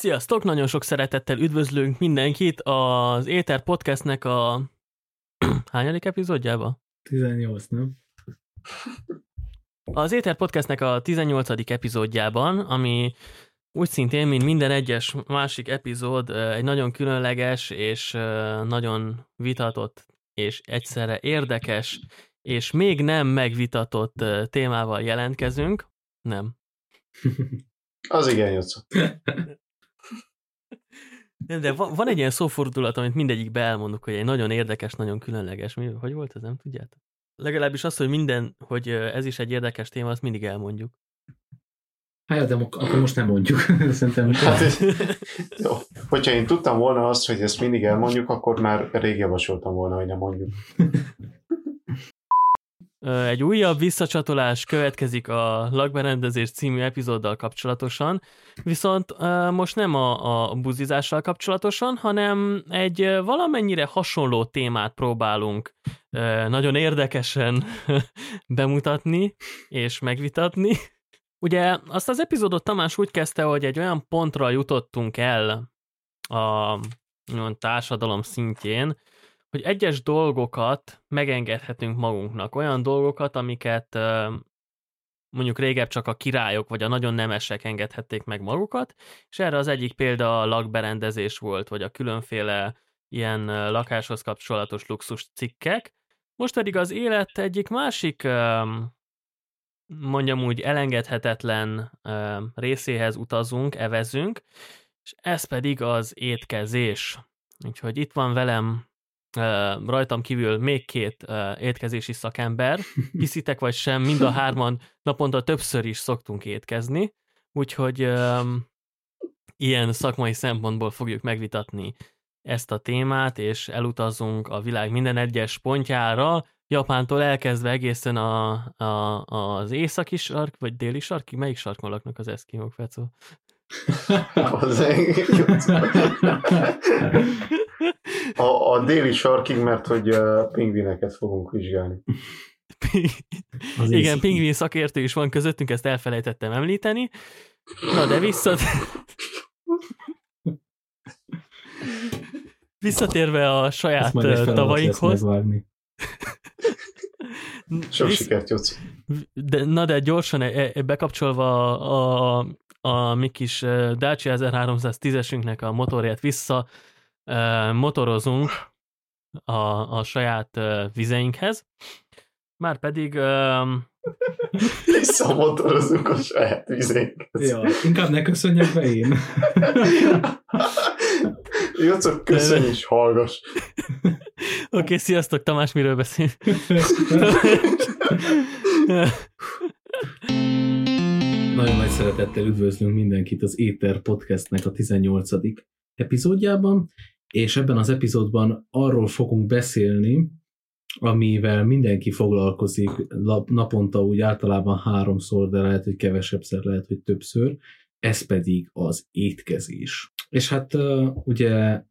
Sziasztok! Nagyon sok szeretettel üdvözlünk mindenkit az Éter Podcastnek a hányadik epizódjába? 18, nem? Az Éter Podcastnek a 18. epizódjában, ami úgy szintén, mint minden egyes másik epizód, egy nagyon különleges és nagyon vitatott és egyszerre érdekes és még nem megvitatott témával jelentkezünk. Nem. Az igen, Jocó. De van, van egy ilyen szófordulat, amit mindegyikbe elmondok, hogy egy nagyon érdekes, nagyon különleges. Mi, hogy volt ez, nem tudjátok? Legalábbis az, hogy minden, hogy ez is egy érdekes téma, azt mindig elmondjuk. Hát, de akkor most nem mondjuk. Szerintem. Hát, jó. Hogyha én tudtam volna azt, hogy ezt mindig elmondjuk, akkor már rég javasoltam volna, hogy nem mondjuk. Egy újabb visszacsatolás következik a lakberendezés című epizóddal kapcsolatosan, viszont most nem a, a buzizással kapcsolatosan, hanem egy valamennyire hasonló témát próbálunk nagyon érdekesen bemutatni és megvitatni. Ugye azt az epizódot Tamás úgy kezdte, hogy egy olyan pontra jutottunk el a társadalom szintjén, hogy egyes dolgokat megengedhetünk magunknak, olyan dolgokat, amiket mondjuk régebb csak a királyok vagy a nagyon nemesek engedhették meg magukat, és erre az egyik példa a lakberendezés volt, vagy a különféle ilyen lakáshoz kapcsolatos luxus cikkek. Most pedig az élet egyik másik, mondjam úgy, elengedhetetlen részéhez utazunk, evezünk, és ez pedig az étkezés. Úgyhogy itt van velem rajtam kívül még két étkezési szakember, hiszitek vagy sem, mind a hárman naponta többször is szoktunk étkezni, úgyhogy ilyen szakmai szempontból fogjuk megvitatni ezt a témát, és elutazunk a világ minden egyes pontjára, Japántól elkezdve egészen a, a, az északi sark, vagy déli sarkig, melyik sarkon laknak az eszkimok, Fecó? A, a déli sarkig, mert hogy pingvineket fogunk vizsgálni. Az Igen, északi. pingvin szakértő is van közöttünk, ezt elfelejtettem említeni. Na de visszat... Visszatérve a saját tavainkhoz. Sok Visz... sikert, Jóci. De, na de gyorsan e, e, bekapcsolva a, a, a mi kis Dacia 1310-esünknek a motorját vissza, motorozunk a, a saját vizeinkhez, már pedig Visszamotorozunk a saját vizeinkhez. Ja, inkább ne köszönjek be én. Jó, csak köszönj és hallgass. Oké, okay, sziasztok, Tamás, miről beszél? Nagyon nagy szeretettel üdvözlünk mindenkit az Éter Podcastnek a 18. epizódjában, és ebben az epizódban arról fogunk beszélni, amivel mindenki foglalkozik naponta úgy általában háromszor, de lehet, hogy kevesebbszer, lehet, hogy többször, ez pedig az étkezés. És hát ugye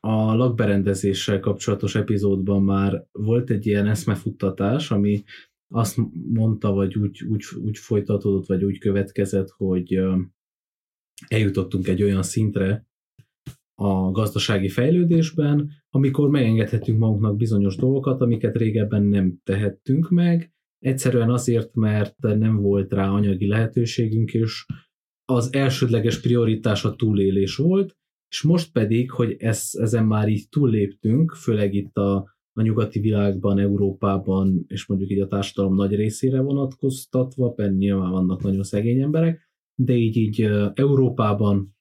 a lakberendezéssel kapcsolatos epizódban már volt egy ilyen eszmefuttatás, ami azt mondta, vagy úgy, úgy, úgy folytatódott, vagy úgy következett, hogy eljutottunk egy olyan szintre a gazdasági fejlődésben, amikor megengedhetünk magunknak bizonyos dolgokat, amiket régebben nem tehettünk meg, egyszerűen azért, mert nem volt rá anyagi lehetőségünk, és az elsődleges prioritás a túlélés volt, és most pedig, hogy ez, ezen már így túlléptünk, főleg itt a, a nyugati világban, Európában, és mondjuk így a társadalom nagy részére vonatkoztatva, mert nyilván vannak nagyon szegény emberek, de így, így Európában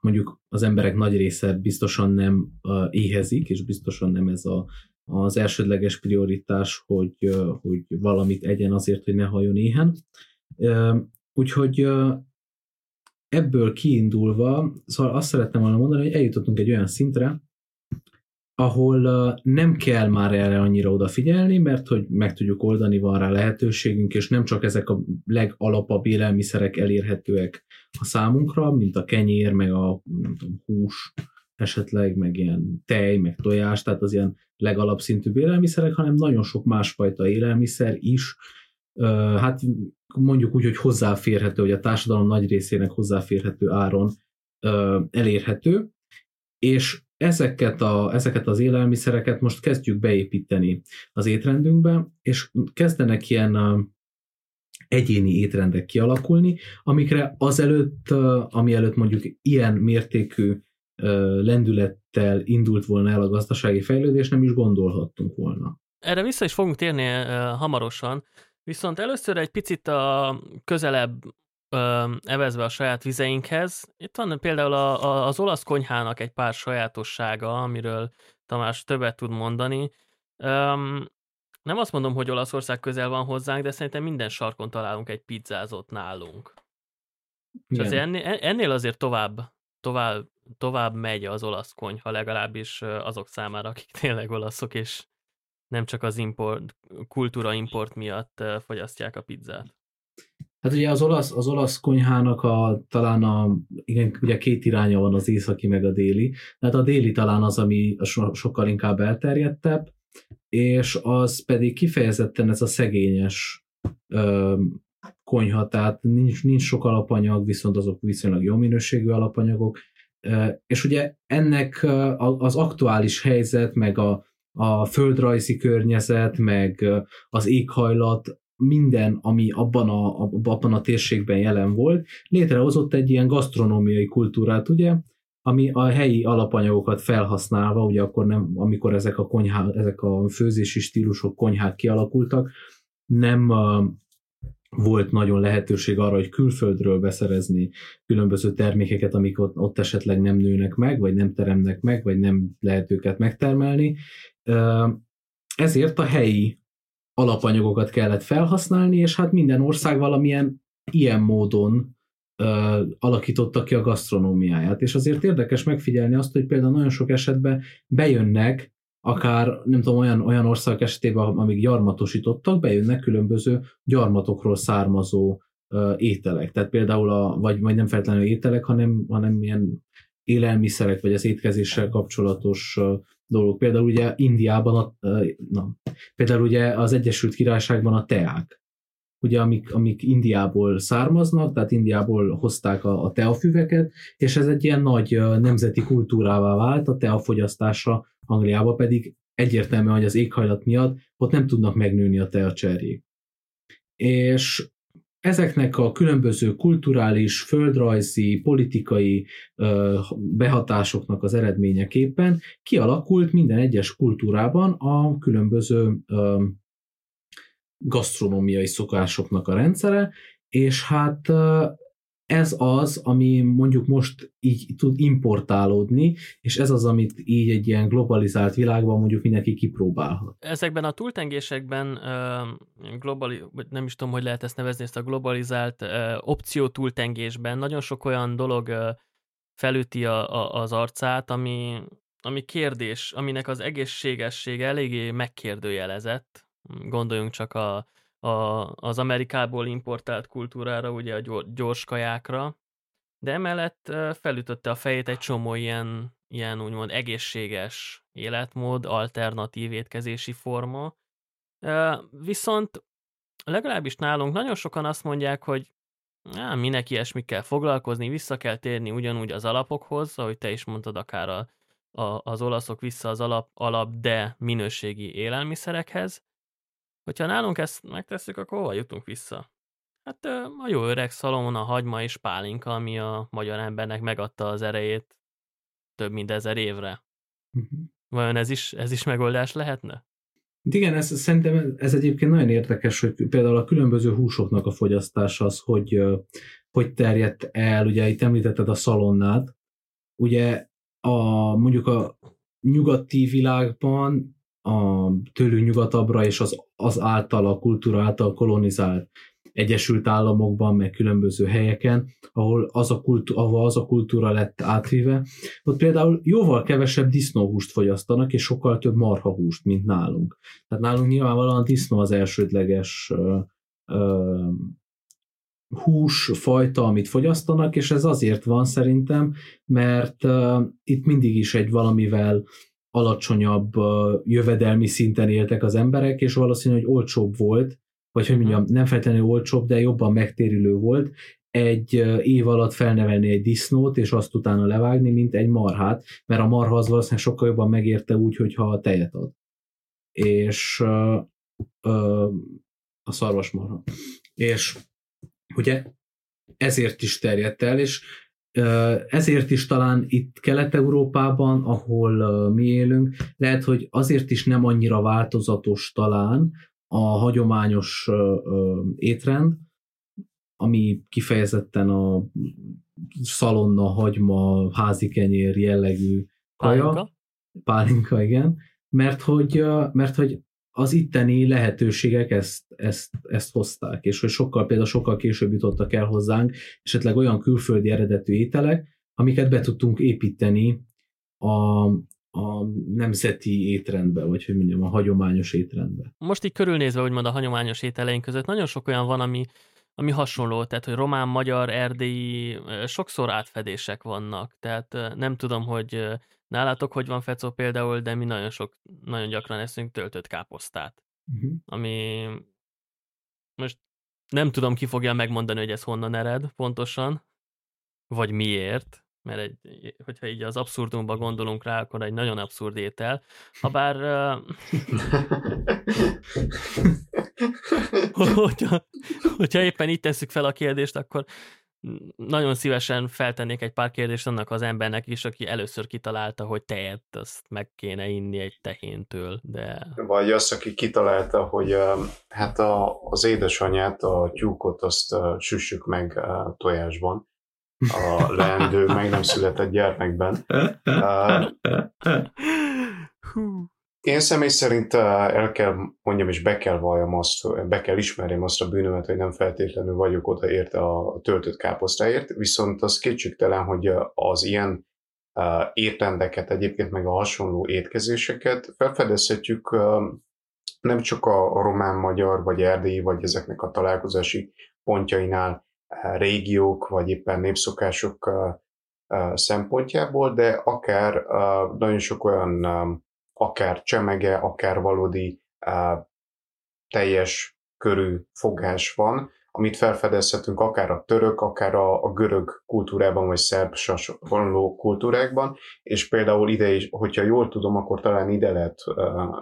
mondjuk az emberek nagy része biztosan nem éhezik, és biztosan nem ez a, az elsődleges prioritás, hogy, hogy valamit egyen azért, hogy ne hajjon éhen. Úgyhogy ebből kiindulva, szóval azt szerettem volna mondani, hogy eljutottunk egy olyan szintre, ahol nem kell már erre annyira odafigyelni, mert hogy meg tudjuk oldani, van rá lehetőségünk, és nem csak ezek a legalapabb élelmiszerek elérhetőek a számunkra, mint a kenyér, meg a nem tudom, hús, esetleg, meg ilyen tej, meg tojás, tehát az ilyen legalapszintű élelmiszerek, hanem nagyon sok másfajta élelmiszer is. Hát mondjuk úgy, hogy hozzáférhető, hogy a társadalom nagy részének hozzáférhető áron elérhető, és ezeket, a, ezeket az élelmiszereket most kezdjük beépíteni az étrendünkbe, és kezdenek ilyen egyéni étrendek kialakulni, amikre azelőtt, ami előtt mondjuk ilyen mértékű lendülettel indult volna el a gazdasági fejlődés, nem is gondolhattunk volna. Erre vissza is fogunk térni hamarosan, viszont először egy picit a közelebb evezve a saját vizeinkhez. Itt van például a, a, az olasz konyhának egy pár sajátossága, amiről Tamás többet tud mondani. Um, nem azt mondom, hogy Olaszország közel van hozzánk, de szerintem minden sarkon találunk egy pizzázót nálunk. És azért ennél, ennél azért tovább, tovább, tovább megy az olasz konyha, legalábbis azok számára, akik tényleg olaszok, és nem csak az import, kultúra import miatt fogyasztják a pizzát. Hát ugye az olasz, az olasz konyhának a, talán a, igen, ugye két iránya van, az északi meg a déli. Tehát a déli talán az, ami so, sokkal inkább elterjedtebb, és az pedig kifejezetten ez a szegényes ö, konyha, tehát nincs, nincs sok alapanyag, viszont azok viszonylag jó minőségű alapanyagok, és ugye ennek az aktuális helyzet, meg a, a földrajzi környezet, meg az éghajlat, minden, ami abban a, abban a térségben jelen volt, létrehozott egy ilyen gasztronómiai kultúrát, ugye, ami a helyi alapanyagokat felhasználva, ugye akkor nem, amikor ezek a konyhá, ezek a főzési stílusok, konyhák kialakultak, nem volt nagyon lehetőség arra, hogy külföldről beszerezni különböző termékeket, amik ott, ott esetleg nem nőnek meg, vagy nem teremnek meg, vagy nem lehet őket megtermelni. Ezért a helyi alapanyagokat kellett felhasználni, és hát minden ország valamilyen ilyen módon alakította ki a gasztronómiáját. És azért érdekes megfigyelni azt, hogy például nagyon sok esetben bejönnek akár nem tudom, olyan, olyan országok esetében, amíg gyarmatosítottak, bejönnek különböző gyarmatokról származó uh, ételek. Tehát például, a, vagy, vagy nem feltétlenül ételek, hanem, hanem ilyen élelmiszerek, vagy az étkezéssel kapcsolatos dolgok. Például ugye Indiában, a, na, például ugye az Egyesült Királyságban a teák ugye amik, amik Indiából származnak, tehát Indiából hozták a, a teafüveket, és ez egy ilyen nagy nemzeti kultúrává vált, a teafogyasztása Angliába pedig egyértelmű, hogy az éghajlat miatt ott nem tudnak megnőni a teacserjék. És ezeknek a különböző kulturális, földrajzi, politikai behatásoknak az eredményeképpen kialakult minden egyes kultúrában a különböző gasztronómiai szokásoknak a rendszere, és hát ez az, ami mondjuk most így tud importálódni, és ez az, amit így egy ilyen globalizált világban mondjuk mindenki kipróbálhat. Ezekben a túltengésekben, globali, nem is tudom, hogy lehet ezt nevezni, ezt a globalizált opció túltengésben nagyon sok olyan dolog felüti a, a, az arcát, ami, ami kérdés, aminek az egészségessége eléggé megkérdőjelezett, Gondoljunk csak a, a, az Amerikából importált kultúrára, ugye a gyors kajákra, de emellett felütötte a fejét egy csomó ilyen, ilyen úgymond egészséges életmód, alternatív étkezési forma. Viszont legalábbis nálunk nagyon sokan azt mondják, hogy á, minek ilyesmikkel foglalkozni, vissza kell térni ugyanúgy az alapokhoz, ahogy te is mondtad, akár a, a, az olaszok vissza az alap, alap, de minőségi élelmiszerekhez, Hogyha nálunk ezt megtesszük, akkor hova jutunk vissza? Hát a jó öreg szalon, a hagyma és pálinka, ami a magyar embernek megadta az erejét több mint ezer évre. Uh-huh. Vajon ez is, ez is megoldás lehetne? Igen, ez, szerintem ez egyébként nagyon érdekes, hogy például a különböző húsoknak a fogyasztása az, hogy, hogy terjedt el, ugye itt említetted a szalonnát, ugye a, mondjuk a nyugati világban a tőlünk nyugatabbra és az, az által, a kultúra által kolonizált Egyesült Államokban, meg különböző helyeken, ahol az a, kultúra, ahol az a kultúra lett átvive, ott például jóval kevesebb disznóhúst fogyasztanak, és sokkal több marhahúst, mint nálunk. Tehát nálunk nyilvánvalóan disznó az elsődleges ö, ö, hús fajta, amit fogyasztanak, és ez azért van szerintem, mert uh, itt mindig is egy valamivel alacsonyabb jövedelmi szinten éltek az emberek, és valószínű, hogy olcsóbb volt vagy hogy mondjam, nem feltétlenül olcsóbb, de jobban megtérülő volt egy év alatt felnevelni egy disznót, és azt utána levágni, mint egy marhát, mert a marha az valószínűleg sokkal jobban megérte úgy, hogyha a tejet ad. És uh, uh, a szarvasmarha. És ugye ezért is terjedt el, és ezért is talán itt Kelet-Európában, ahol mi élünk, lehet, hogy azért is nem annyira változatos talán a hagyományos étrend, ami kifejezetten a szalonna, hagyma, házi kenyér jellegű kaja. Pálinka. Pálinka, igen. Mert hogy, mert hogy az itteni lehetőségek ezt, ezt, ezt hozták, és hogy sokkal, például sokkal később jutottak el hozzánk esetleg olyan külföldi eredetű ételek, amiket be tudtunk építeni a, a nemzeti étrendbe, vagy hogy mondjam, a hagyományos étrendbe. Most így körülnézve, úgymond a hagyományos ételeink között nagyon sok olyan van, ami, ami hasonló, tehát hogy román, magyar, erdélyi, sokszor átfedések vannak, tehát nem tudom, hogy nálatok hogy van Fecó például, de mi nagyon sok, nagyon gyakran eszünk töltött káposztát, uh-huh. ami most nem tudom, ki fogja megmondani, hogy ez honnan ered pontosan, vagy miért, mert egy, hogyha így az abszurdumba gondolunk rá, akkor egy nagyon abszurd étel. Habár hogyha, hogyha éppen itt tesszük fel a kérdést, akkor nagyon szívesen feltennék egy pár kérdést annak az embernek is, aki először kitalálta, hogy tejet azt meg kéne inni egy tehéntől, de... Vagy az, aki kitalálta, hogy hát a, az édesanyját, a tyúkot azt süssük meg tojásban, a leendő, meg nem született gyermekben. Én személy szerint el kell mondjam, és be kell valljam azt, be kell ismerjem azt a bűnömet, hogy nem feltétlenül vagyok oda érte a töltött káposztáért, viszont az kétségtelen, hogy az ilyen étrendeket, egyébként meg a hasonló étkezéseket felfedezhetjük nem csak a román-magyar, vagy erdélyi, vagy ezeknek a találkozási pontjainál, régiók, vagy éppen népszokások szempontjából, de akár nagyon sok olyan akár csemege, akár valódi teljes körű fogás van, amit felfedezhetünk akár a török, akár a, a görög kultúrában, vagy szerb hasonló kultúrákban, és például ide is, hogyha jól tudom, akkor talán ide lehet uh,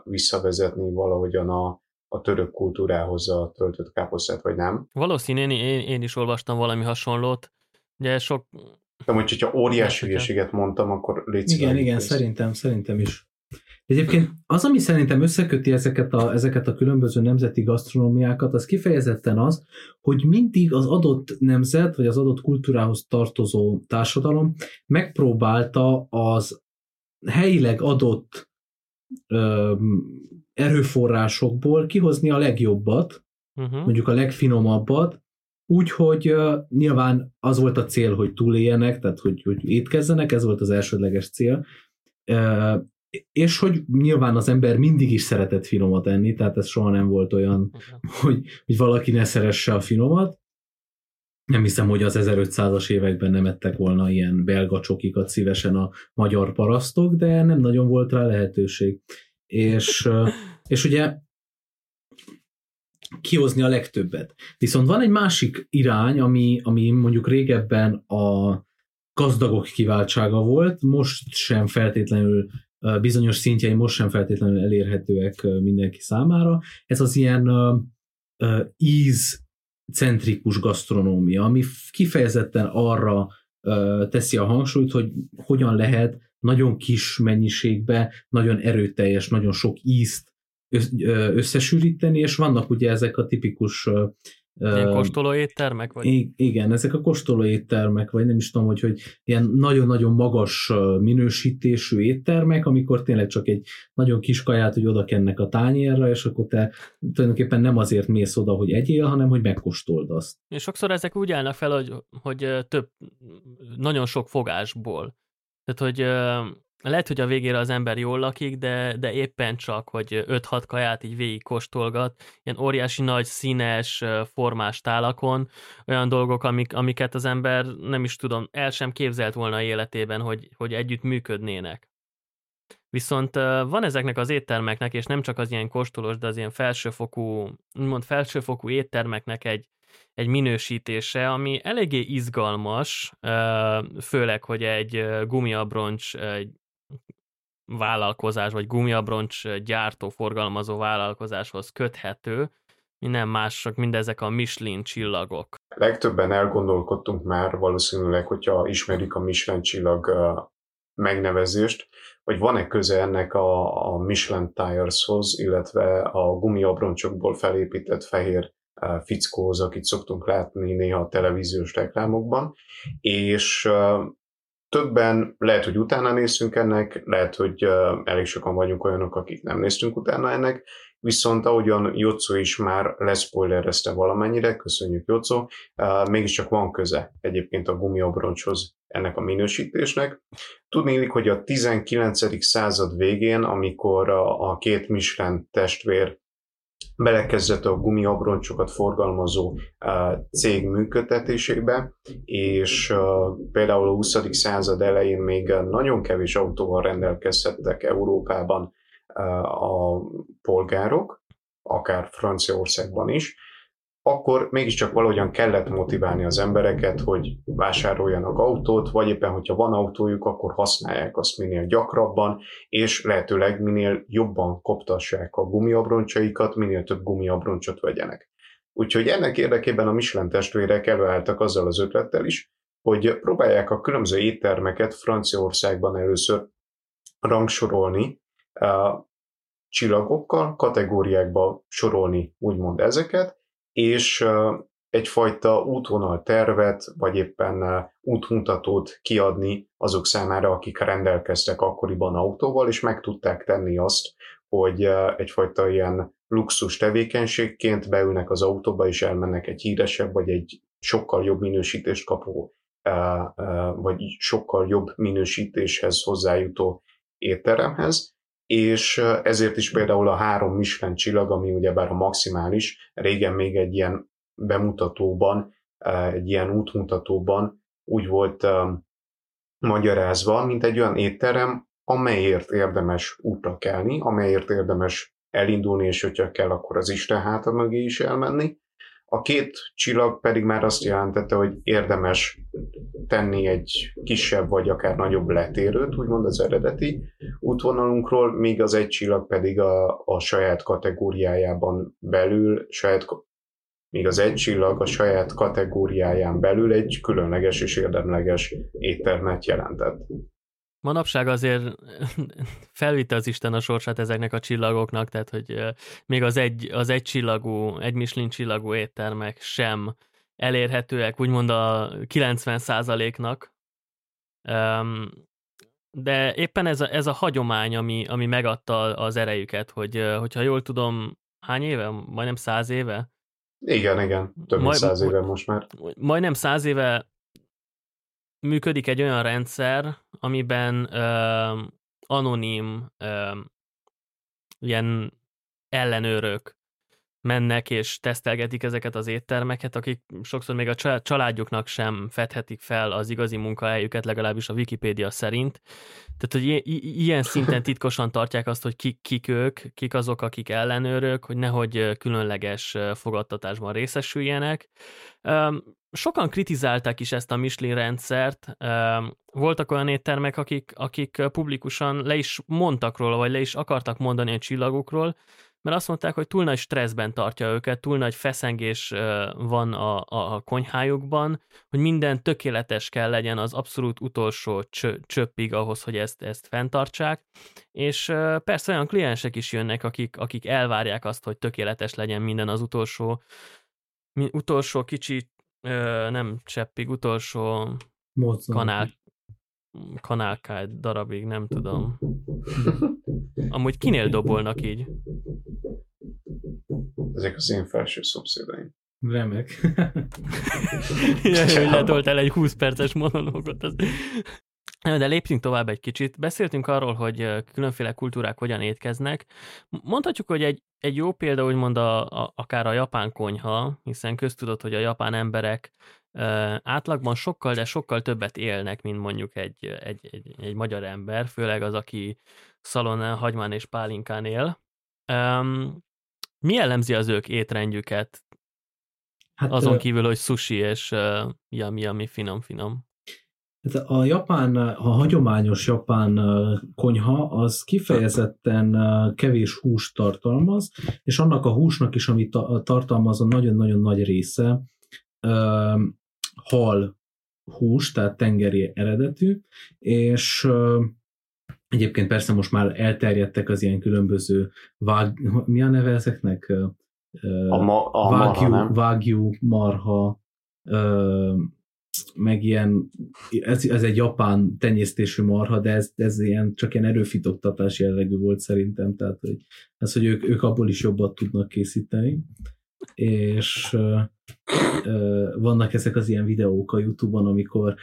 visszavezetni valahogyan a, a török kultúrához a töltött káposztát, vagy nem. Valószínűleg én, én, én is olvastam valami hasonlót. Ugye sok... De mondjuk, hogyha óriási hülyeséget mondtam, akkor légy Igen, igen, szerintem, szerintem is. Egyébként az, ami szerintem összeköti ezeket a, ezeket a különböző nemzeti gasztronómiákat, az kifejezetten az, hogy mindig az adott nemzet, vagy az adott kultúrához tartozó társadalom megpróbálta az helyileg adott ö, erőforrásokból kihozni a legjobbat, uh-huh. mondjuk a legfinomabbat, Úgyhogy uh, nyilván az volt a cél, hogy túléljenek, tehát hogy, hogy étkezzenek, ez volt az elsődleges cél. Uh, és hogy nyilván az ember mindig is szeretett finomat enni, tehát ez soha nem volt olyan, hogy, hogy valaki ne szeresse a finomat. Nem hiszem, hogy az 1500-as években nem ettek volna ilyen belga csokikat szívesen a magyar parasztok, de nem nagyon volt rá lehetőség. És, és ugye kihozni a legtöbbet. Viszont van egy másik irány, ami, ami mondjuk régebben a gazdagok kiváltsága volt, most sem feltétlenül bizonyos szintjei most sem feltétlenül elérhetőek mindenki számára. Ez az ilyen íz centrikus gasztronómia, ami kifejezetten arra teszi a hangsúlyt, hogy hogyan lehet nagyon kis mennyiségbe, nagyon erőteljes, nagyon sok ízt összesűríteni, és vannak ugye ezek a tipikus Ilyen kóstoló éttermek? Vagy? Igen, ezek a kóstoló éttermek, vagy nem is tudom, hogy, hogy ilyen nagyon-nagyon magas minősítésű éttermek, amikor tényleg csak egy nagyon kis kaját, hogy oda kennek a tányérra, és akkor te tulajdonképpen nem azért mész oda, hogy egyél, hanem hogy megkóstold azt. És sokszor ezek úgy állnak fel, hogy, hogy több, nagyon sok fogásból. Tehát, hogy lehet, hogy a végére az ember jól lakik, de, de éppen csak, hogy 5-6 kaját így végig kóstolgat, ilyen óriási nagy színes, formás tálakon, olyan dolgok, amik, amiket az ember nem is tudom, el sem képzelt volna életében, hogy, hogy együtt működnének. Viszont van ezeknek az éttermeknek, és nem csak az ilyen kóstolós, de az ilyen felsőfokú, úgymond felsőfokú éttermeknek egy, egy minősítése, ami eléggé izgalmas, főleg, hogy egy gumiabroncs vállalkozás, vagy gumiabroncs gyártó, forgalmazó vállalkozáshoz köthető, minden mások, mindezek a Michelin csillagok. Legtöbben elgondolkodtunk már valószínűleg, hogyha ismerik a Michelin csillag megnevezést, hogy van-e köze ennek a, a Michelin Tireshoz, illetve a gumiabroncsokból felépített fehér fickóhoz, akit szoktunk látni néha a televíziós reklámokban, és többen lehet, hogy utána néztünk ennek, lehet, hogy elég sokan vagyunk olyanok, akik nem néztünk utána ennek, viszont ahogyan Jocó is már leszpoilerezte valamennyire, köszönjük Jocó, mégiscsak van köze egyébként a gumiabroncshoz ennek a minősítésnek. Tudni hogy a 19. század végén, amikor a két Michelin testvér belekezdett a gumiabroncsokat forgalmazó cég működtetésébe, és például a 20. század elején még nagyon kevés autóval rendelkezhettek Európában a polgárok, akár Franciaországban is, akkor mégiscsak valahogyan kellett motiválni az embereket, hogy vásároljanak autót, vagy éppen, hogyha van autójuk, akkor használják azt minél gyakrabban, és lehetőleg minél jobban koptassák a gumiabroncsaikat, minél több gumiabroncsot vegyenek. Úgyhogy ennek érdekében a Michelin testvérek előálltak azzal az ötlettel is, hogy próbálják a különböző éttermeket Franciaországban először rangsorolni, csillagokkal, kategóriákba sorolni úgymond ezeket, és egyfajta útvonal tervet, vagy éppen útmutatót kiadni azok számára, akik rendelkeztek akkoriban autóval, és meg tudták tenni azt, hogy egyfajta ilyen luxus tevékenységként beülnek az autóba, és elmennek egy híresebb, vagy egy sokkal jobb minősítést kapó, vagy sokkal jobb minősítéshez hozzájutó étteremhez, és ezért is például a három Michelin csillag, ami ugyebár a maximális, régen még egy ilyen bemutatóban, egy ilyen útmutatóban úgy volt magyarázva, mint egy olyan étterem, amelyért érdemes útra kelni, amelyért érdemes elindulni, és hogyha kell, akkor az Isten háta mögé is elmenni, a két csillag pedig már azt jelentette, hogy érdemes tenni egy kisebb vagy akár nagyobb letérőt, úgymond az eredeti útvonalunkról, míg az egy csillag pedig a, a saját kategóriájában belül, saját, míg az egy csillag a saját kategóriáján belül egy különleges és érdemleges éttermet jelentett. Manapság azért felvitte az Isten a sorsát ezeknek a csillagoknak, tehát hogy még az egy, az egy csillagú, egy Michelin csillagú éttermek sem elérhetőek, úgymond a 90%-nak. De éppen ez a, ez a hagyomány, ami, ami megadta az erejüket, hogy hogyha jól tudom, hány éve? Majdnem száz éve? Igen, igen, több mint száz éve most már. Majdnem száz éve működik egy olyan rendszer, amiben ö, anonim ö, ilyen ellenőrök mennek és tesztelgetik ezeket az éttermeket, akik sokszor még a családjuknak sem fedhetik fel az igazi munkahelyüket, legalábbis a Wikipédia szerint. Tehát, hogy ilyen szinten titkosan tartják azt, hogy kik, kik ők, kik azok, akik ellenőrök, hogy nehogy különleges fogadtatásban részesüljenek. Sokan kritizálták is ezt a Michelin rendszert. Voltak olyan éttermek, akik, akik publikusan le is mondtak róla, vagy le is akartak mondani a csillagokról, mert azt mondták, hogy túl nagy stresszben tartja őket, túl nagy feszengés van a, a konyhájukban, hogy minden tökéletes kell legyen az abszolút utolsó csöppig ahhoz, hogy ezt, ezt fenntartsák, és persze olyan kliensek is jönnek, akik, akik elvárják azt, hogy tökéletes legyen minden az utolsó, utolsó kicsi, nem cseppig, utolsó kanál, kanálkád darabig, nem tudom. Amúgy kinél dobolnak így? Ezek az én felső szomszédaim. Remek. Jaj, letoltál egy 20 perces monológot. Az... De lépjünk tovább egy kicsit. Beszéltünk arról, hogy különféle kultúrák hogyan étkeznek. Mondhatjuk, hogy egy, egy jó példa úgymond a, a, akár a japán konyha, hiszen köztudott, hogy a japán emberek átlagban sokkal, de sokkal többet élnek, mint mondjuk egy, egy, egy, egy magyar ember, főleg az, aki szalonnán, hagymán és pálinkán él. Um, mi jellemzi az ők étrendjüket? Hát, Azon kívül, hogy sushi és uh, yami, yami, finom, finom. Hát a japán, a hagyományos japán konyha az kifejezetten kevés húst tartalmaz, és annak a húsnak is, amit tartalmaz, a nagyon-nagyon nagy része hal hús, tehát tengeri eredetű, és egyébként persze most már elterjedtek az ilyen különböző vág, mi a neve ezeknek? A, ma, a vágyú, marha, vágyú, marha, meg ilyen, ez, ez egy japán tenyésztésű marha, de ez, ez ilyen, csak ilyen erőfitoktatás jellegű volt szerintem, tehát hogy, ez, hogy ők, ők abból is jobbat tudnak készíteni, és vannak ezek az ilyen videók a Youtube-on, amikor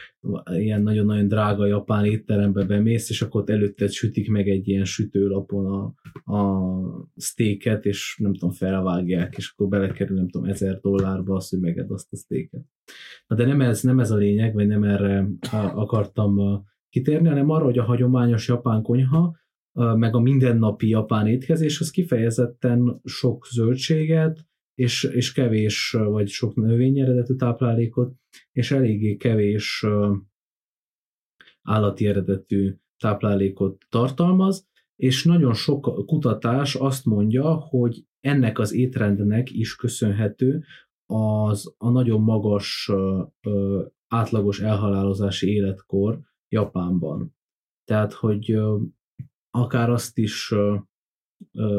ilyen nagyon-nagyon drága japán étterembe bemész, és akkor ott előtted sütik meg egy ilyen sütőlapon a, a steaket, és nem tudom, felvágják, és akkor belekerül, nem tudom, ezer dollárba az, hogy meged azt a steaket. Na de nem ez, nem ez a lényeg, vagy nem erre akartam kitérni, hanem arra, hogy a hagyományos japán konyha, meg a mindennapi japán étkezés, az kifejezetten sok zöldséget, és, és kevés, vagy sok növény eredetű táplálékot, és eléggé kevés állati eredetű táplálékot tartalmaz, és nagyon sok kutatás azt mondja, hogy ennek az étrendnek is köszönhető az a nagyon magas átlagos elhalálozási életkor Japánban. Tehát, hogy akár azt is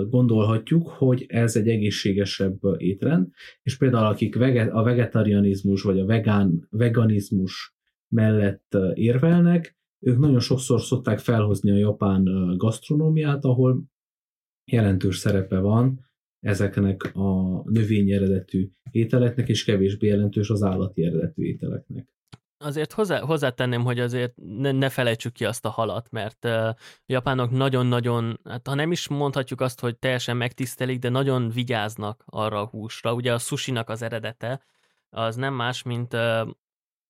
gondolhatjuk, hogy ez egy egészségesebb étrend, és például akik a vegetarianizmus vagy a vegán, veganizmus mellett érvelnek, ők nagyon sokszor szokták felhozni a japán gasztronómiát, ahol jelentős szerepe van ezeknek a növényi eredetű ételeknek, és kevésbé jelentős az állati eredetű ételeknek azért hozzá, hozzátenném, hogy azért ne, ne felejtsük ki azt a halat, mert uh, japánok nagyon-nagyon, hát ha nem is mondhatjuk azt, hogy teljesen megtisztelik, de nagyon vigyáznak arra a húsra. Ugye a sushinak az eredete az nem más, mint uh,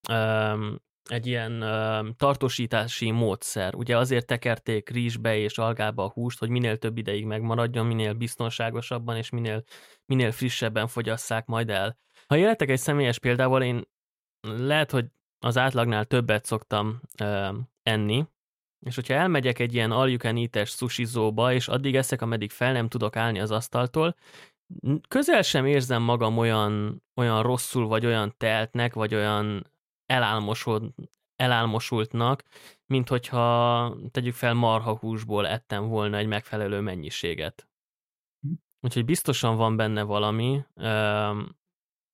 um, egy ilyen uh, tartósítási módszer. Ugye azért tekerték rizsbe és algába a húst, hogy minél több ideig megmaradjon, minél biztonságosabban és minél, minél frissebben fogyasszák majd el. Ha életek egy személyes példával, én lehet, hogy az átlagnál többet szoktam ö, enni, és hogyha elmegyek egy ilyen all you can sushizóba, és addig eszek, ameddig fel nem tudok állni az asztaltól, közel sem érzem magam olyan, olyan rosszul, vagy olyan teltnek, vagy olyan elálmosult, elálmosultnak, mint hogyha tegyük fel marhahúsból ettem volna egy megfelelő mennyiséget. Hm. Úgyhogy biztosan van benne valami,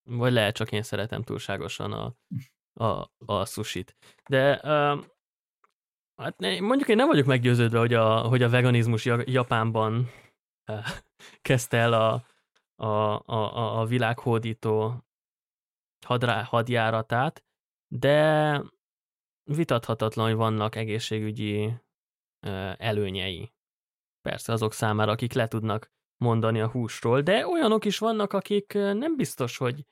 vagy lehet csak én szeretem túlságosan a, a, a sushit. De uh, hát mondjuk én nem vagyok meggyőződve, hogy a, hogy a veganizmus Japánban uh, kezdte el a, a, a, a világhódító hadrá, hadjáratát, de vitathatatlan, hogy vannak egészségügyi uh, előnyei. Persze azok számára, akik le tudnak mondani a húsról, de olyanok is vannak, akik nem biztos, hogy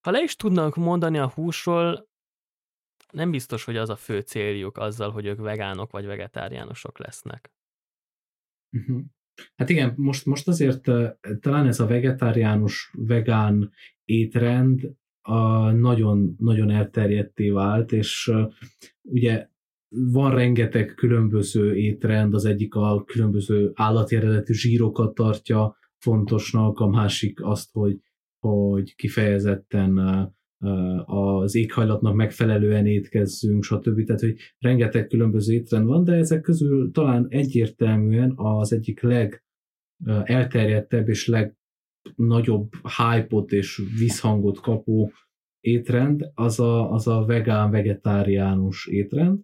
ha le is tudnak mondani a húsról, nem biztos, hogy az a fő céljuk azzal, hogy ők vegánok vagy vegetáriánusok lesznek. Uh-huh. Hát igen, most, most azért talán ez a vegetáriánus, vegán étrend a nagyon, nagyon elterjedté vált, és ugye van rengeteg különböző étrend, az egyik a különböző állati eredetű zsírokat tartja fontosnak, a másik azt, hogy hogy kifejezetten az éghajlatnak megfelelően étkezzünk, stb. Tehát, hogy rengeteg különböző étrend van, de ezek közül talán egyértelműen az egyik leg elterjedtebb és legnagyobb hype-ot és visszhangot kapó étrend, az a, az a vegán-vegetáriánus étrend,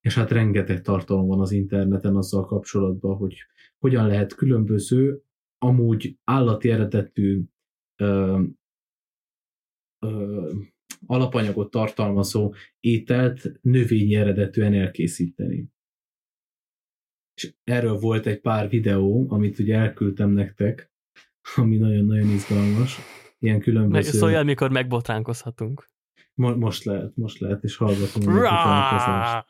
és hát rengeteg tartalom van az interneten azzal kapcsolatban, hogy hogyan lehet különböző, amúgy állati eredetű ö, ö, alapanyagot tartalmazó ételt növényi eredetűen elkészíteni. És erről volt egy pár videó, amit ugye elküldtem nektek, ami nagyon-nagyon izgalmas. Ilyen különböző... Szóljál, mikor megbotránkozhatunk. Mo- most lehet, most lehet, és hallgatom a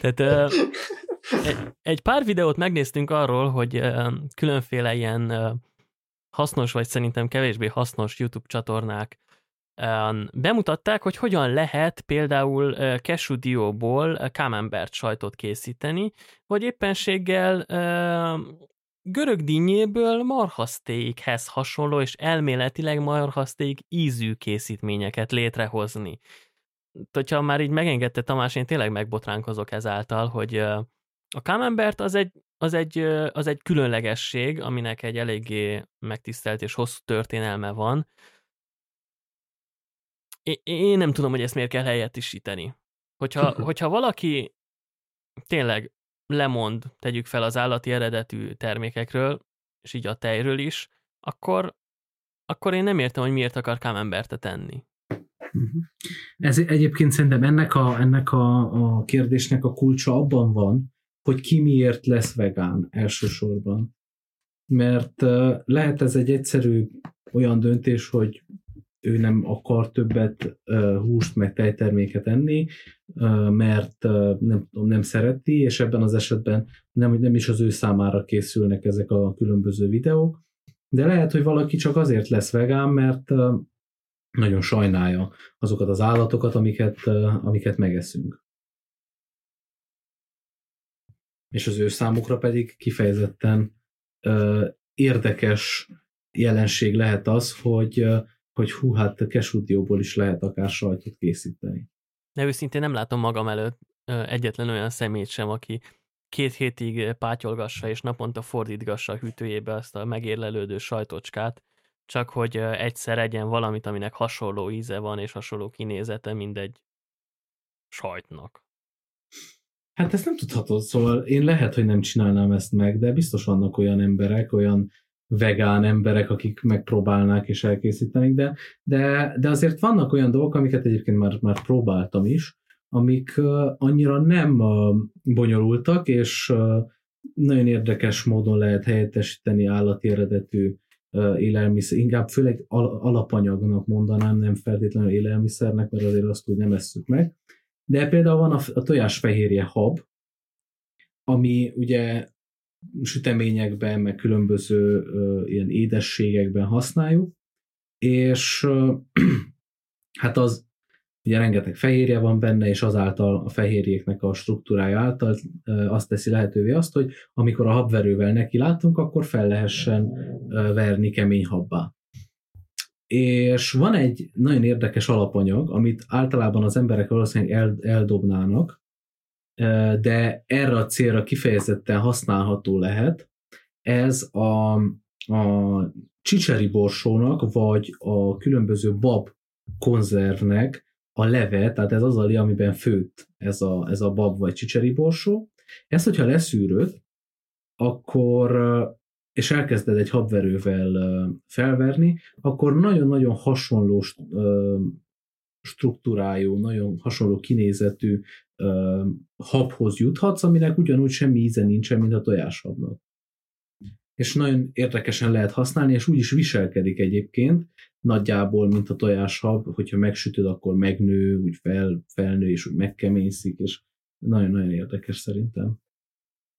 Tehát egy pár videót megnéztünk arról, hogy különféle ilyen hasznos, vagy szerintem kevésbé hasznos YouTube csatornák bemutatták, hogy hogyan lehet például cashew dióból camembert sajtot készíteni, vagy éppenséggel görög dinnyéből marhasztékhez hasonló és elméletileg marhaszték ízű készítményeket létrehozni. Hogyha már így megengedte Tamás, én tényleg megbotránkozok ezáltal, hogy a camembert az egy, az egy, az egy különlegesség, aminek egy eléggé megtisztelt és hosszú történelme van. Én nem tudom, hogy ezt miért kell helyettesíteni. Hogyha, hogyha valaki tényleg lemond, tegyük fel az állati eredetű termékekről, és így a tejről is, akkor, akkor én nem értem, hogy miért akar camembert tenni. Mhm. Ez egyébként szerintem ennek a, ennek a, a kérdésnek a kulcsa abban van, hogy ki miért lesz vegán elsősorban. Mert lehet ez egy egyszerű olyan döntés, hogy ő nem akar többet húst meg tejterméket enni, mert nem, nem szereti, és ebben az esetben nem, nem is az ő számára készülnek ezek a különböző videók, de lehet, hogy valaki csak azért lesz vegán, mert nagyon sajnálja azokat az állatokat, amiket, amiket megeszünk. És az ő számukra pedig kifejezetten uh, érdekes jelenség lehet az, hogy hogy hú, hát kesúdióból is lehet akár sajtot készíteni. De őszintén nem látom magam előtt egyetlen olyan szemét sem, aki két hétig pátyolgassa és naponta fordítgassa a hűtőjébe azt a megérlelődő sajtocskát, csak hogy egyszer egyen valamit, aminek hasonló íze van és hasonló kinézete, mint egy sajtnak. Hát ezt nem tudhatod, szóval én lehet, hogy nem csinálnám ezt meg, de biztos vannak olyan emberek, olyan vegán emberek, akik megpróbálnák és elkészítenek, de, de, de azért vannak olyan dolgok, amiket egyébként már, már próbáltam is, amik annyira nem bonyolultak, és nagyon érdekes módon lehet helyettesíteni állati eredetű élelmiszer, inkább főleg alapanyagnak mondanám, nem feltétlenül élelmiszernek, mert azért azt úgy nem esszük meg. De például van a, a tojásfehérje hab, ami ugye süteményekben, meg különböző uh, ilyen édességekben használjuk, és uh, hát az ugye rengeteg fehérje van benne, és azáltal a fehérjéknek a struktúrája által uh, azt teszi lehetővé azt, hogy amikor a habverővel neki látunk, akkor fel lehessen uh, verni kemény habbá. És van egy nagyon érdekes alapanyag, amit általában az emberek valószínűleg el, eldobnának, de erre a célra kifejezetten használható lehet. Ez a, a csicseri borsónak, vagy a különböző bab konzervnek a leve, tehát ez az a amiben főtt ez a, ez a bab vagy csicseri borsó. Ezt, hogyha leszűröd, akkor és elkezded egy habverővel felverni, akkor nagyon-nagyon hasonló struktúrájú, nagyon hasonló kinézetű habhoz juthatsz, aminek ugyanúgy semmi íze nincsen, mint a tojáshabnak. És nagyon érdekesen lehet használni, és úgy is viselkedik egyébként, nagyjából, mint a tojáshab, hogyha megsütöd, akkor megnő, úgy fel, felnő, és úgy megkeményszik, és nagyon-nagyon érdekes szerintem.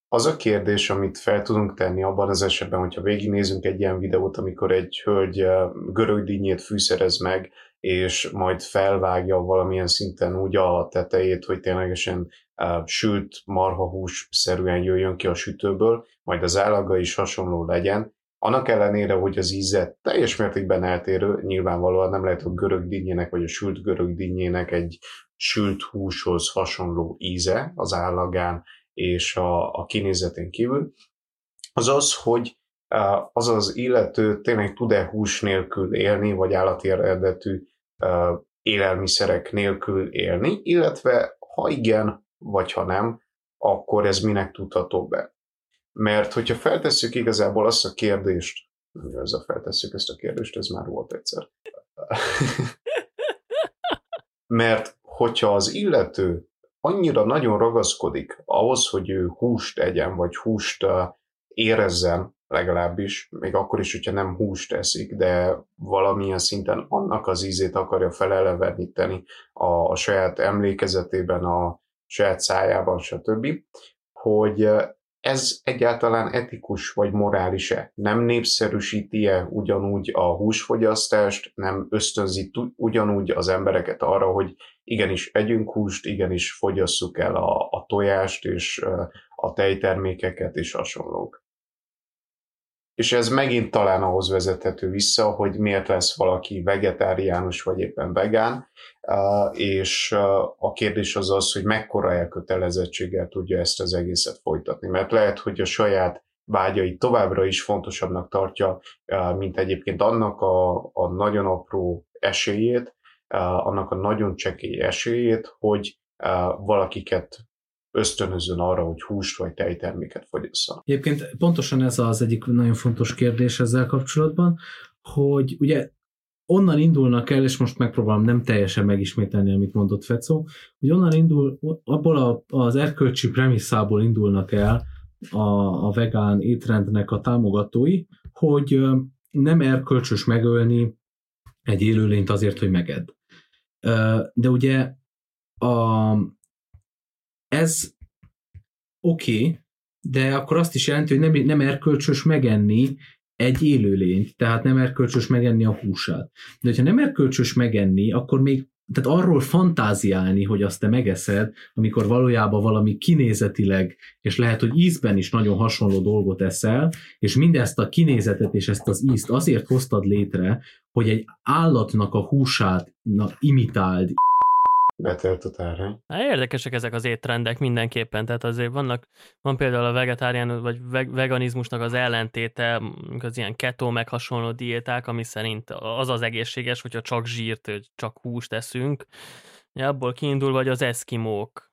Az a kérdés, amit fel tudunk tenni abban az esetben, hogyha végignézünk egy ilyen videót, amikor egy hölgy görög dinnyét fűszerez meg, és majd felvágja valamilyen szinten úgy a tetejét, hogy ténylegesen uh, sült marhahús szerűen jöjjön ki a sütőből, majd az állaga is hasonló legyen, annak ellenére, hogy az íze teljes mértékben eltérő, nyilvánvalóan nem lehet a görög dinnyének, vagy a sült görög dinnyének egy sült húshoz hasonló íze az állagán és a, a kinézetén kívül, az az, hogy az az illető tényleg tud-e hús nélkül élni, vagy állati eredetű élelmiszerek nélkül élni, illetve ha igen, vagy ha nem, akkor ez minek tudható be. Mert hogyha feltesszük igazából azt a kérdést, nem a feltesszük ezt a kérdést, ez már volt egyszer. Mert hogyha az illető annyira nagyon ragaszkodik ahhoz, hogy ő húst egyen, vagy húst érezzen, legalábbis, még akkor is, hogyha nem húst teszik, de valamilyen szinten annak az ízét akarja feleleveníteni a, a saját emlékezetében, a saját szájában, stb., hogy ez egyáltalán etikus vagy morális-e? Nem népszerűsíti-e ugyanúgy a húsfogyasztást, nem ösztönzi ugyanúgy az embereket arra, hogy igenis együnk húst, igenis fogyasszuk el a, a tojást és a tejtermékeket és hasonlók. És ez megint talán ahhoz vezethető vissza, hogy miért lesz valaki vegetáriánus vagy éppen vegán, és a kérdés az az, hogy mekkora elkötelezettséggel tudja ezt az egészet folytatni. Mert lehet, hogy a saját vágyait továbbra is fontosabbnak tartja, mint egyébként annak a, a nagyon apró esélyét, annak a nagyon csekély esélyét, hogy valakiket ösztönözzön arra, hogy húst vagy tejterméket fogyasszanak. Egyébként pontosan ez az egyik nagyon fontos kérdés ezzel kapcsolatban, hogy ugye onnan indulnak el, és most megpróbálom nem teljesen megismételni, amit mondott Fecó, hogy onnan indul, abból a, az erkölcsi premisszából indulnak el a, a vegán étrendnek a támogatói, hogy nem erkölcsös megölni egy élőlényt azért, hogy meged. De ugye a, ez oké, okay, de akkor azt is jelenti, hogy nem, nem erkölcsös megenni egy élőlényt, tehát nem erkölcsös megenni a húsát. De hogyha nem erkölcsös megenni, akkor még tehát arról fantáziálni, hogy azt te megeszed, amikor valójában valami kinézetileg, és lehet, hogy ízben is nagyon hasonló dolgot eszel, és mindezt a kinézetet és ezt az ízt azért hoztad létre, hogy egy állatnak a húsát na, imitáld, betelt a tárhány. Érdekesek ezek az étrendek mindenképpen, tehát azért vannak, van például a vegetárián vagy veganizmusnak az ellentéte, az ilyen keto meg hasonló diéták, ami szerint az az egészséges, hogyha csak zsírt, csak húst teszünk. Ja, abból kiindul vagy az eszkimók,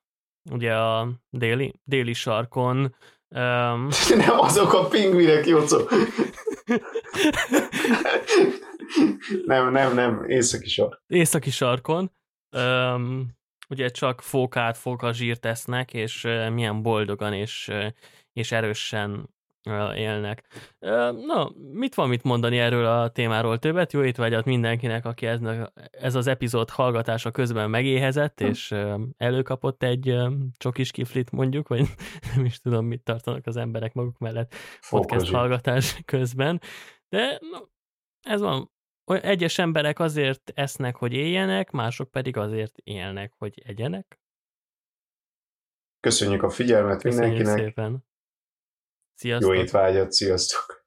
ugye a déli, déli sarkon. Um... Nem azok a pingvinek, Jocó. nem, nem, nem, északi sark. Északi sarkon um, ugye csak fókát, zsírt tesznek, és milyen boldogan és, és erősen élnek. No, mit van mit mondani erről a témáról többet? Jó étvágyat mindenkinek, aki ez, ez az epizód hallgatása közben megéhezett, hm. és előkapott egy csokis kiflit mondjuk, vagy nem is tudom, mit tartanak az emberek maguk mellett podcast hallgatás közben. De no, ez van, egyes emberek azért esznek, hogy éljenek, mások pedig azért élnek, hogy egyenek. Köszönjük a figyelmet Köszönjük mindenkinek. szépen. Sziasztok. Jó étvágyat, sziasztok.